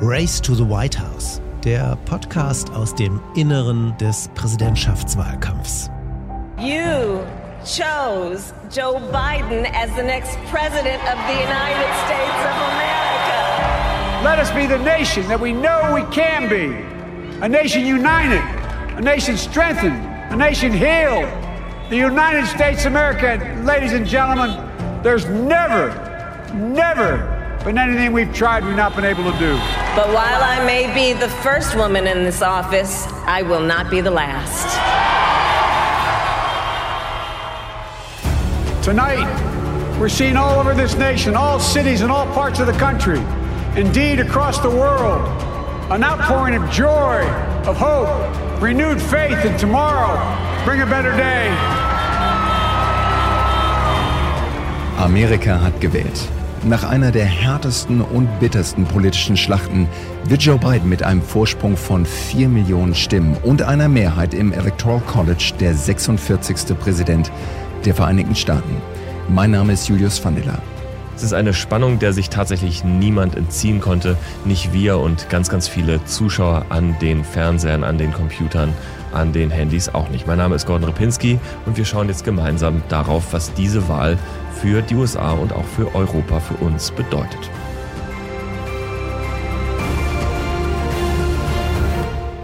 Race to the White House, der Podcast aus dem Inneren des Präsidentschaftswahlkampfs. You chose Joe Biden as the next president of the United States of America. Let us be the nation that we know we can be. A nation united, a nation strengthened, a nation healed. The United States of America, ladies and gentlemen, there's never, never been anything we've tried we've not been able to do. But while I may be the first woman in this office, I will not be the last. Tonight, we're seeing all over this nation, all cities and all parts of the country, indeed across the world, an outpouring of joy, of hope, renewed faith in tomorrow. Bring a better day. Amerika hat gewählt. Nach einer der härtesten und bittersten politischen Schlachten wird Joe Biden mit einem Vorsprung von 4 Millionen Stimmen und einer Mehrheit im Electoral College der 46. Präsident der Vereinigten Staaten. Mein Name ist Julius Vandela. Es ist eine Spannung, der sich tatsächlich niemand entziehen konnte. Nicht wir und ganz, ganz viele Zuschauer an den Fernsehern, an den Computern, an den Handys auch nicht. Mein Name ist Gordon Ripinski und wir schauen jetzt gemeinsam darauf, was diese Wahl für die USA und auch für Europa, für uns bedeutet.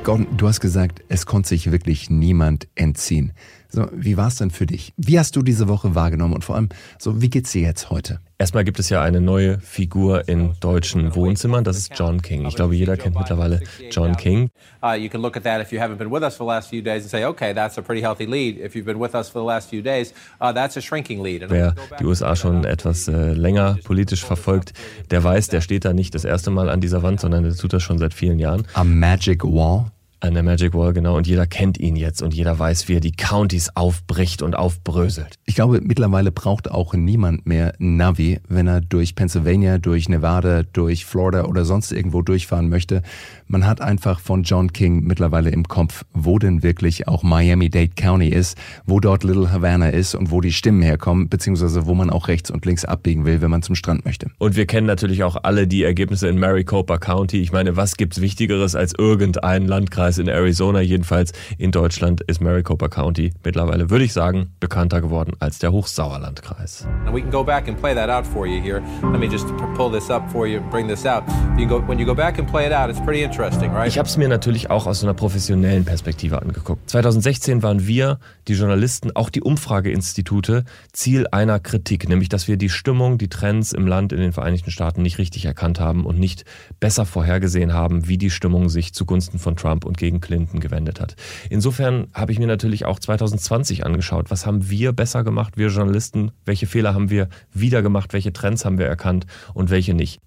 Gordon, du hast gesagt, es konnte sich wirklich niemand entziehen. So, wie war es denn für dich? Wie hast du diese Woche wahrgenommen und vor allem, so, wie geht's dir jetzt heute? Erstmal gibt es ja eine neue Figur in deutschen Wohnzimmern, das ist John King. Ich glaube, jeder kennt mittlerweile John King. Uh, you can look at that if you haven't been with us for the last few days and say, okay, that's a pretty healthy lead. If you've been with us for the last few days, uh, that's a shrinking lead. Wer die USA schon etwas äh, länger politisch verfolgt, der weiß, der steht da nicht das erste Mal an dieser Wand, sondern der tut das schon seit vielen Jahren. Am Magic Wall? An der Magic Wall, genau. Und jeder kennt ihn jetzt und jeder weiß, wie er die Countys aufbricht und aufbröselt. Ich glaube, mittlerweile braucht auch niemand mehr Navi, wenn er durch Pennsylvania, durch Nevada, durch Florida oder sonst irgendwo durchfahren möchte. Man hat einfach von John King mittlerweile im Kopf, wo denn wirklich auch Miami-Dade County ist, wo dort Little Havana ist und wo die Stimmen herkommen, beziehungsweise wo man auch rechts und links abbiegen will, wenn man zum Strand möchte. Und wir kennen natürlich auch alle die Ergebnisse in Maricopa County. Ich meine, was gibt's Wichtigeres als irgendein Landkreis in Arizona? Jedenfalls in Deutschland ist Maricopa County mittlerweile, würde ich sagen, bekannter geworden als der Hochsauerlandkreis. And we can go back and play that out for you here. Let me just pull this up for you, bring this out. You go, when you go back and play it out, it's pretty interesting, right? Ich habe es mir natürlich auch aus einer professionellen Perspektive angeguckt. 2016 waren wir, die Journalisten, auch die Umfrageinstitute, Ziel einer Kritik, nämlich dass wir die Stimmung, die Trends im Land, in den Vereinigten Staaten nicht richtig erkannt haben und nicht besser vorhergesehen haben, wie die Stimmung sich zugunsten von Trump und gegen Clinton gewendet hat. Insofern habe ich mir natürlich auch 2020 angeschaut, was haben wir besser gemacht, wir Journalisten, welche Fehler haben wir wieder gemacht, welche Trends haben wir erkannt und welche nicht.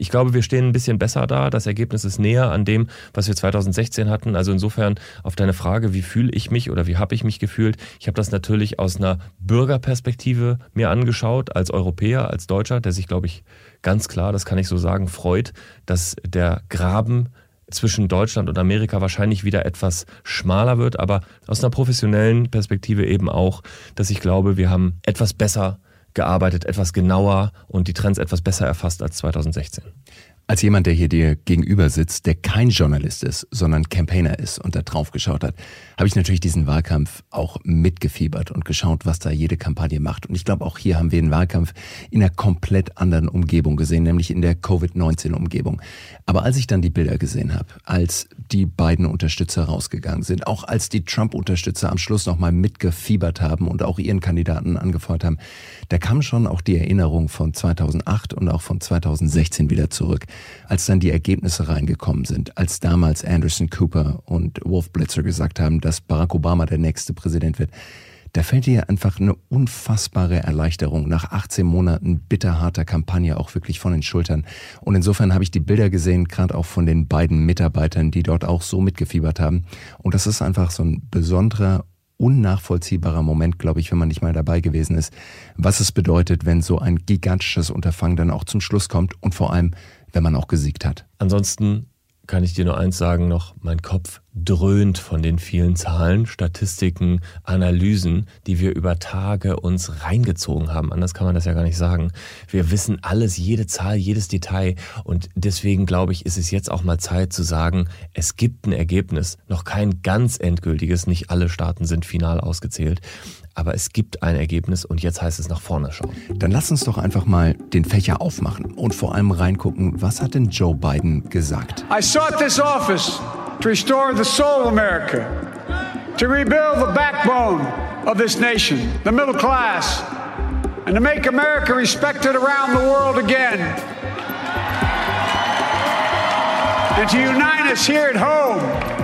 Ich glaube, wir stehen ein bisschen besser da. Das Ergebnis ist näher an dem, was wir 2016 hatten. Also insofern auf deine Frage, wie fühle ich mich oder wie habe ich mich gefühlt? Ich habe das natürlich aus einer Bürgerperspektive mir angeschaut, als Europäer, als Deutscher, der sich, glaube ich, ganz klar, das kann ich so sagen, freut, dass der Graben zwischen Deutschland und Amerika wahrscheinlich wieder etwas schmaler wird, aber aus einer professionellen Perspektive eben auch, dass ich glaube, wir haben etwas besser gearbeitet, etwas genauer und die Trends etwas besser erfasst als 2016. Als jemand, der hier dir gegenüber sitzt, der kein Journalist ist, sondern Campaigner ist und da drauf geschaut hat, habe ich natürlich diesen Wahlkampf auch mitgefiebert und geschaut, was da jede Kampagne macht. Und ich glaube, auch hier haben wir einen Wahlkampf in einer komplett anderen Umgebung gesehen, nämlich in der Covid-19-Umgebung. Aber als ich dann die Bilder gesehen habe, als die beiden Unterstützer rausgegangen sind, auch als die Trump-Unterstützer am Schluss nochmal mitgefiebert haben und auch ihren Kandidaten angefeuert haben, da kam schon auch die Erinnerung von 2008 und auch von 2016 wieder zurück, als dann die Ergebnisse reingekommen sind, als damals Anderson Cooper und Wolf Blitzer gesagt haben, dass Barack Obama der nächste Präsident wird. Da fällt dir einfach eine unfassbare Erleichterung nach 18 Monaten bitterharter Kampagne auch wirklich von den Schultern. Und insofern habe ich die Bilder gesehen, gerade auch von den beiden Mitarbeitern, die dort auch so mitgefiebert haben. Und das ist einfach so ein besonderer, unnachvollziehbarer Moment, glaube ich, wenn man nicht mal dabei gewesen ist, was es bedeutet, wenn so ein gigantisches Unterfangen dann auch zum Schluss kommt und vor allem, wenn man auch gesiegt hat. Ansonsten kann ich dir nur eins sagen noch, mein Kopf dröhnt von den vielen Zahlen, Statistiken, Analysen, die wir über Tage uns reingezogen haben. Anders kann man das ja gar nicht sagen. Wir wissen alles, jede Zahl, jedes Detail und deswegen glaube ich, ist es jetzt auch mal Zeit zu sagen, es gibt ein Ergebnis, noch kein ganz endgültiges, nicht alle Staaten sind final ausgezählt, aber es gibt ein Ergebnis und jetzt heißt es nach vorne schauen. Dann lass uns doch einfach mal den Fächer aufmachen und vor allem reingucken, was hat denn Joe Biden gesagt? I sought this office to restore the soul of America, to rebuild the backbone of this nation, the middle class, and to make America respected around the world again. And to unite us here at home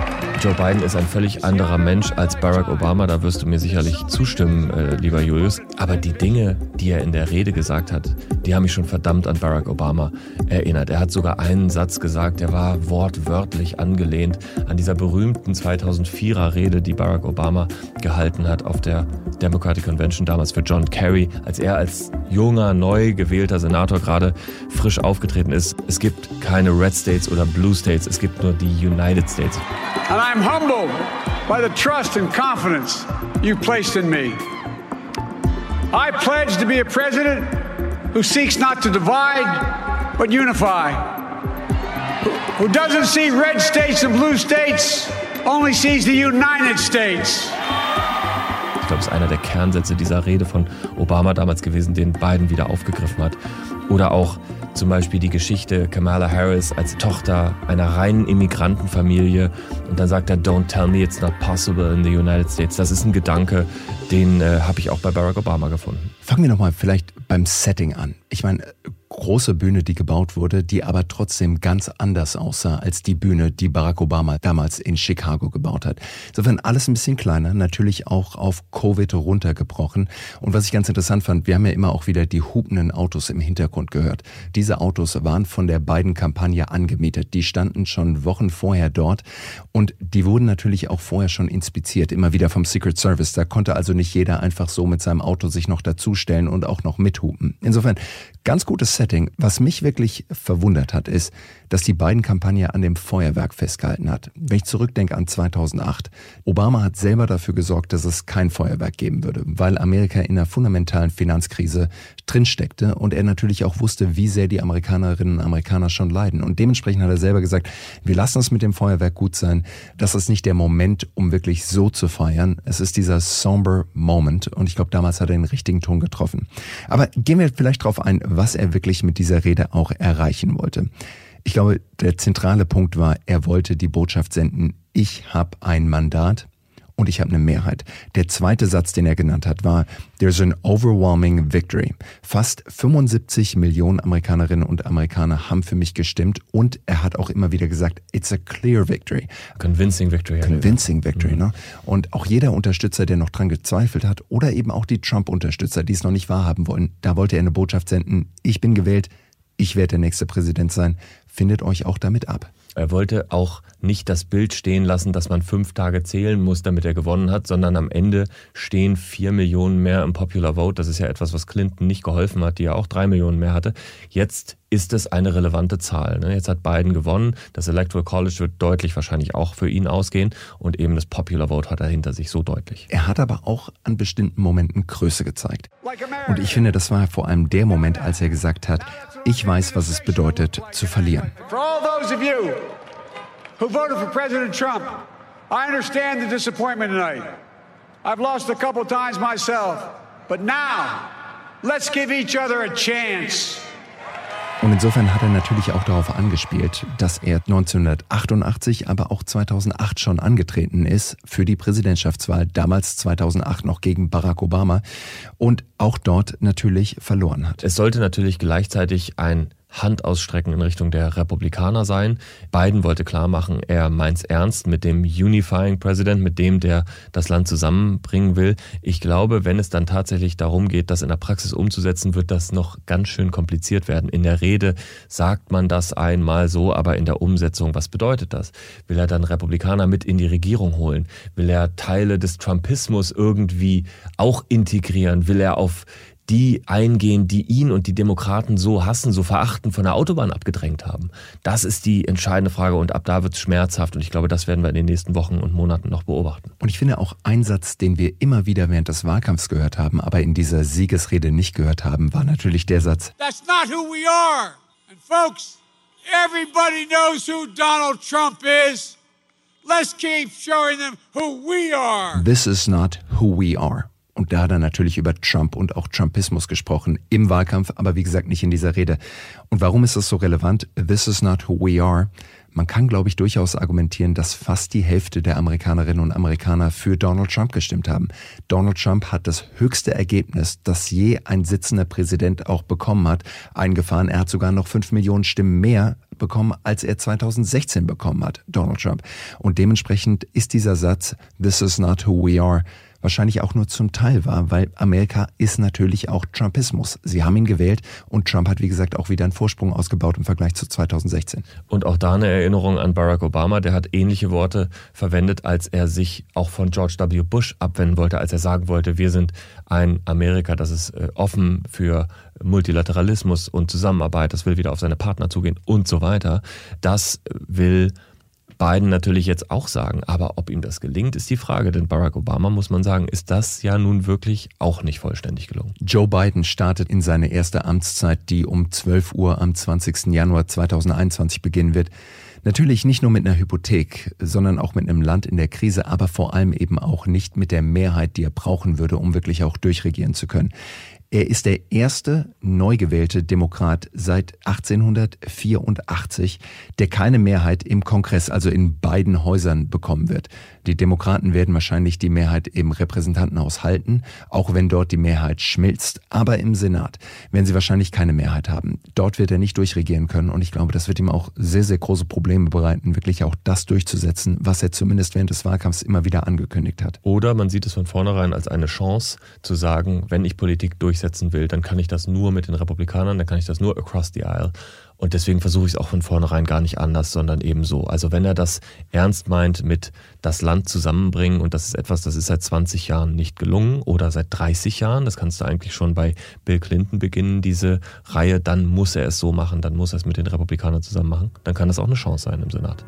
Joe Biden ist ein völlig anderer Mensch als Barack Obama, da wirst du mir sicherlich zustimmen, äh, lieber Julius. Aber die Dinge, die er in der Rede gesagt hat, die haben mich schon verdammt an Barack Obama erinnert. Er hat sogar einen Satz gesagt, der war wortwörtlich angelehnt an dieser berühmten 2004er Rede, die Barack Obama gehalten hat auf der Democratic Convention damals für John Kerry, als er als junger, neu gewählter Senator gerade frisch aufgetreten ist. Es gibt keine Red States oder Blue States, es gibt nur die United States. And I'm humbled by the trust and confidence you placed in me. I pledge to be a president who seeks not to divide, but unify. Who doesn't see red states and blue states, only sees the United States. Ich glaube, es ist einer der Kernsätze dieser Rede von Obama damals gewesen, den Biden wieder aufgegriffen hat. Oder auch zum Beispiel die Geschichte Kamala Harris als Tochter einer reinen Immigrantenfamilie. Und dann sagt er, don't tell me it's not possible in the United States. Das ist ein Gedanke, den äh, habe ich auch bei Barack Obama gefunden. Fangen wir nochmal vielleicht beim Setting an. Ich meine, große Bühne, die gebaut wurde, die aber trotzdem ganz anders aussah als die Bühne, die Barack Obama damals in Chicago gebaut hat. Insofern alles ein bisschen kleiner, natürlich auch auf Covid runtergebrochen. Und was ich ganz interessant fand, wir haben ja immer auch wieder die hupenden Autos im Hintergrund gehört. Diese Autos waren von der beiden Kampagne angemietet. Die standen schon Wochen vorher dort und die wurden natürlich auch vorher schon inspiziert, immer wieder vom Secret Service. Da konnte also nicht jeder einfach so mit seinem Auto sich noch dazustellen und auch noch mithupen. Insofern ganz gutes Setting. Was mich wirklich verwundert hat, ist, dass die beiden Kampagne an dem Feuerwerk festgehalten hat. Wenn ich zurückdenke an 2008, Obama hat selber dafür gesorgt, dass es kein Feuerwerk geben würde, weil Amerika in einer fundamentalen Finanzkrise drinsteckte und er natürlich auch wusste, wie sehr die Amerikanerinnen und Amerikaner schon leiden. Und dementsprechend hat er selber gesagt, wir lassen es mit dem Feuerwerk gut sein. Das ist nicht der Moment, um wirklich so zu feiern. Es ist dieser somber Moment und ich glaube, damals hat er den richtigen Ton getroffen. Aber gehen wir vielleicht darauf ein, was er wirklich mit dieser Rede auch erreichen wollte. Ich glaube, der zentrale Punkt war, er wollte die Botschaft senden, ich habe ein Mandat und ich habe eine Mehrheit. Der zweite Satz, den er genannt hat, war There's an overwhelming victory. Fast 75 Millionen Amerikanerinnen und Amerikaner haben für mich gestimmt und er hat auch immer wieder gesagt, it's a clear victory. Convincing victory. Convincing victory, mhm. ne? Und auch jeder Unterstützer, der noch dran gezweifelt hat oder eben auch die Trump-Unterstützer, die es noch nicht wahrhaben wollen, da wollte er eine Botschaft senden, ich bin gewählt, ich werde der nächste Präsident sein, findet euch auch damit ab. Er wollte auch nicht das Bild stehen lassen, dass man fünf Tage zählen muss, damit er gewonnen hat, sondern am Ende stehen vier Millionen mehr im Popular Vote. Das ist ja etwas, was Clinton nicht geholfen hat, die ja auch drei Millionen mehr hatte. Jetzt ist es eine relevante Zahl. Ne? Jetzt hat Biden gewonnen. Das Electoral College wird deutlich wahrscheinlich auch für ihn ausgehen. Und eben das Popular Vote hat er hinter sich so deutlich. Er hat aber auch an bestimmten Momenten Größe gezeigt. Und ich finde, das war vor allem der Moment, als er gesagt hat, ich weiß, was es bedeutet, zu verlieren. For all those of you who voted for President Trump, I understand the disappointment tonight. I've lost a couple times myself, but now let's give each other a chance. Und insofern hat er natürlich auch darauf angespielt, dass er 1988, aber auch 2008 schon angetreten ist für die Präsidentschaftswahl, damals 2008 noch gegen Barack Obama und auch dort natürlich verloren hat. Es sollte natürlich gleichzeitig ein Hand ausstrecken in Richtung der Republikaner sein. Biden wollte klar machen, er meint's ernst mit dem Unifying President, mit dem, der das Land zusammenbringen will. Ich glaube, wenn es dann tatsächlich darum geht, das in der Praxis umzusetzen, wird das noch ganz schön kompliziert werden. In der Rede sagt man das einmal so, aber in der Umsetzung, was bedeutet das? Will er dann Republikaner mit in die Regierung holen? Will er Teile des Trumpismus irgendwie auch integrieren? Will er auf die eingehen, die ihn und die Demokraten so hassen, so verachten, von der Autobahn abgedrängt haben? Das ist die entscheidende Frage und ab da wird es schmerzhaft und ich glaube, das werden wir in den nächsten Wochen und Monaten noch beobachten. Und ich finde auch ein Satz, den wir immer wieder während des Wahlkampfs gehört haben, aber in dieser Siegesrede nicht gehört haben, war natürlich der Satz. That's not who we are. And folks, everybody knows who Donald Trump is. Let's keep showing them who we are. This is not who we are. Und da hat er natürlich über Trump und auch Trumpismus gesprochen im Wahlkampf, aber wie gesagt nicht in dieser Rede. Und warum ist das so relevant? This is not who we are. Man kann, glaube ich, durchaus argumentieren, dass fast die Hälfte der Amerikanerinnen und Amerikaner für Donald Trump gestimmt haben. Donald Trump hat das höchste Ergebnis, das je ein sitzender Präsident auch bekommen hat, eingefahren. Er hat sogar noch fünf Millionen Stimmen mehr bekommen, als er 2016 bekommen hat, Donald Trump. Und dementsprechend ist dieser Satz, This is not who we are, wahrscheinlich auch nur zum Teil wahr, weil Amerika ist natürlich auch Trumpismus. Sie haben ihn gewählt und Trump hat, wie gesagt, auch wieder einen Vorsprung ausgebaut im Vergleich zu 2016. Und auch da eine Erinnerung an Barack Obama, der hat ähnliche Worte verwendet, als er sich auch von George W. Bush abwenden wollte, als er sagen wollte, wir sind ein Amerika, das ist äh, offen für Multilateralismus und Zusammenarbeit, das will wieder auf seine Partner zugehen und so weiter. Das will Biden natürlich jetzt auch sagen. Aber ob ihm das gelingt, ist die Frage. Denn Barack Obama, muss man sagen, ist das ja nun wirklich auch nicht vollständig gelungen. Joe Biden startet in seine erste Amtszeit, die um 12 Uhr am 20. Januar 2021 beginnen wird. Natürlich nicht nur mit einer Hypothek, sondern auch mit einem Land in der Krise, aber vor allem eben auch nicht mit der Mehrheit, die er brauchen würde, um wirklich auch durchregieren zu können. Er ist der erste neu gewählte Demokrat seit 1884, der keine Mehrheit im Kongress, also in beiden Häusern bekommen wird. Die Demokraten werden wahrscheinlich die Mehrheit im Repräsentantenhaus halten, auch wenn dort die Mehrheit schmilzt. Aber im Senat werden sie wahrscheinlich keine Mehrheit haben. Dort wird er nicht durchregieren können und ich glaube, das wird ihm auch sehr, sehr große Probleme bereiten, wirklich auch das durchzusetzen, was er zumindest während des Wahlkampfs immer wieder angekündigt hat. Oder man sieht es von vornherein als eine Chance zu sagen, wenn ich Politik durchsetzen will, dann kann ich das nur mit den Republikanern, dann kann ich das nur across the aisle. Und deswegen versuche ich es auch von vornherein gar nicht anders, sondern eben so. Also wenn er das ernst meint mit das Land zusammenbringen und das ist etwas, das ist seit 20 Jahren nicht gelungen oder seit 30 Jahren, das kannst du eigentlich schon bei Bill Clinton beginnen, diese Reihe, dann muss er es so machen, dann muss er es mit den Republikanern zusammen machen. Dann kann das auch eine Chance sein im Senat.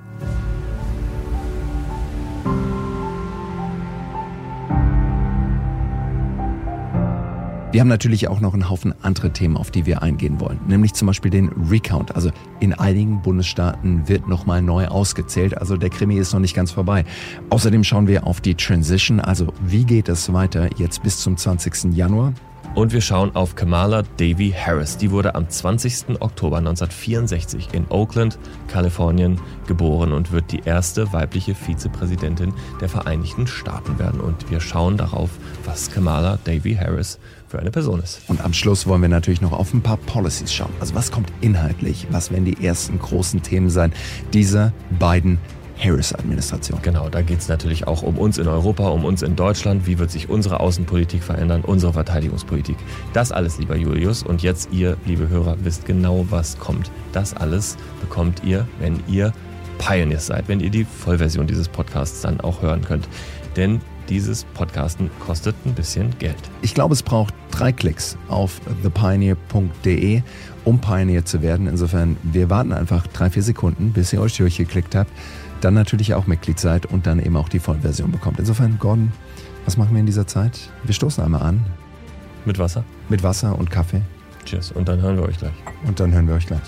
Wir haben natürlich auch noch einen Haufen andere Themen, auf die wir eingehen wollen, nämlich zum Beispiel den Recount. Also in einigen Bundesstaaten wird nochmal neu ausgezählt, also der Krimi ist noch nicht ganz vorbei. Außerdem schauen wir auf die Transition, also wie geht es weiter jetzt bis zum 20. Januar. Und wir schauen auf Kamala Davy Harris. Die wurde am 20. Oktober 1964 in Oakland, Kalifornien geboren und wird die erste weibliche Vizepräsidentin der Vereinigten Staaten werden. Und wir schauen darauf, was Kamala Davy Harris für eine Person ist. Und am Schluss wollen wir natürlich noch auf ein paar Policies schauen. Also was kommt inhaltlich? Was werden die ersten großen Themen sein dieser beiden Harris-Administration. Genau, da geht es natürlich auch um uns in Europa, um uns in Deutschland. Wie wird sich unsere Außenpolitik verändern, unsere Verteidigungspolitik? Das alles, lieber Julius. Und jetzt ihr, liebe Hörer, wisst genau, was kommt. Das alles bekommt ihr, wenn ihr Pioneers seid, wenn ihr die Vollversion dieses Podcasts dann auch hören könnt. Denn dieses Podcasten kostet ein bisschen Geld. Ich glaube, es braucht drei Klicks auf thepioneer.de, um Pioneer zu werden. Insofern, wir warten einfach drei, vier Sekunden, bis ihr euch durchgeklickt habt dann natürlich auch Mitglied seid und dann eben auch die Vollversion bekommt. Insofern, Gordon, was machen wir in dieser Zeit? Wir stoßen einmal an. Mit Wasser? Mit Wasser und Kaffee. Cheers. Und dann hören wir euch gleich. Und dann hören wir euch gleich.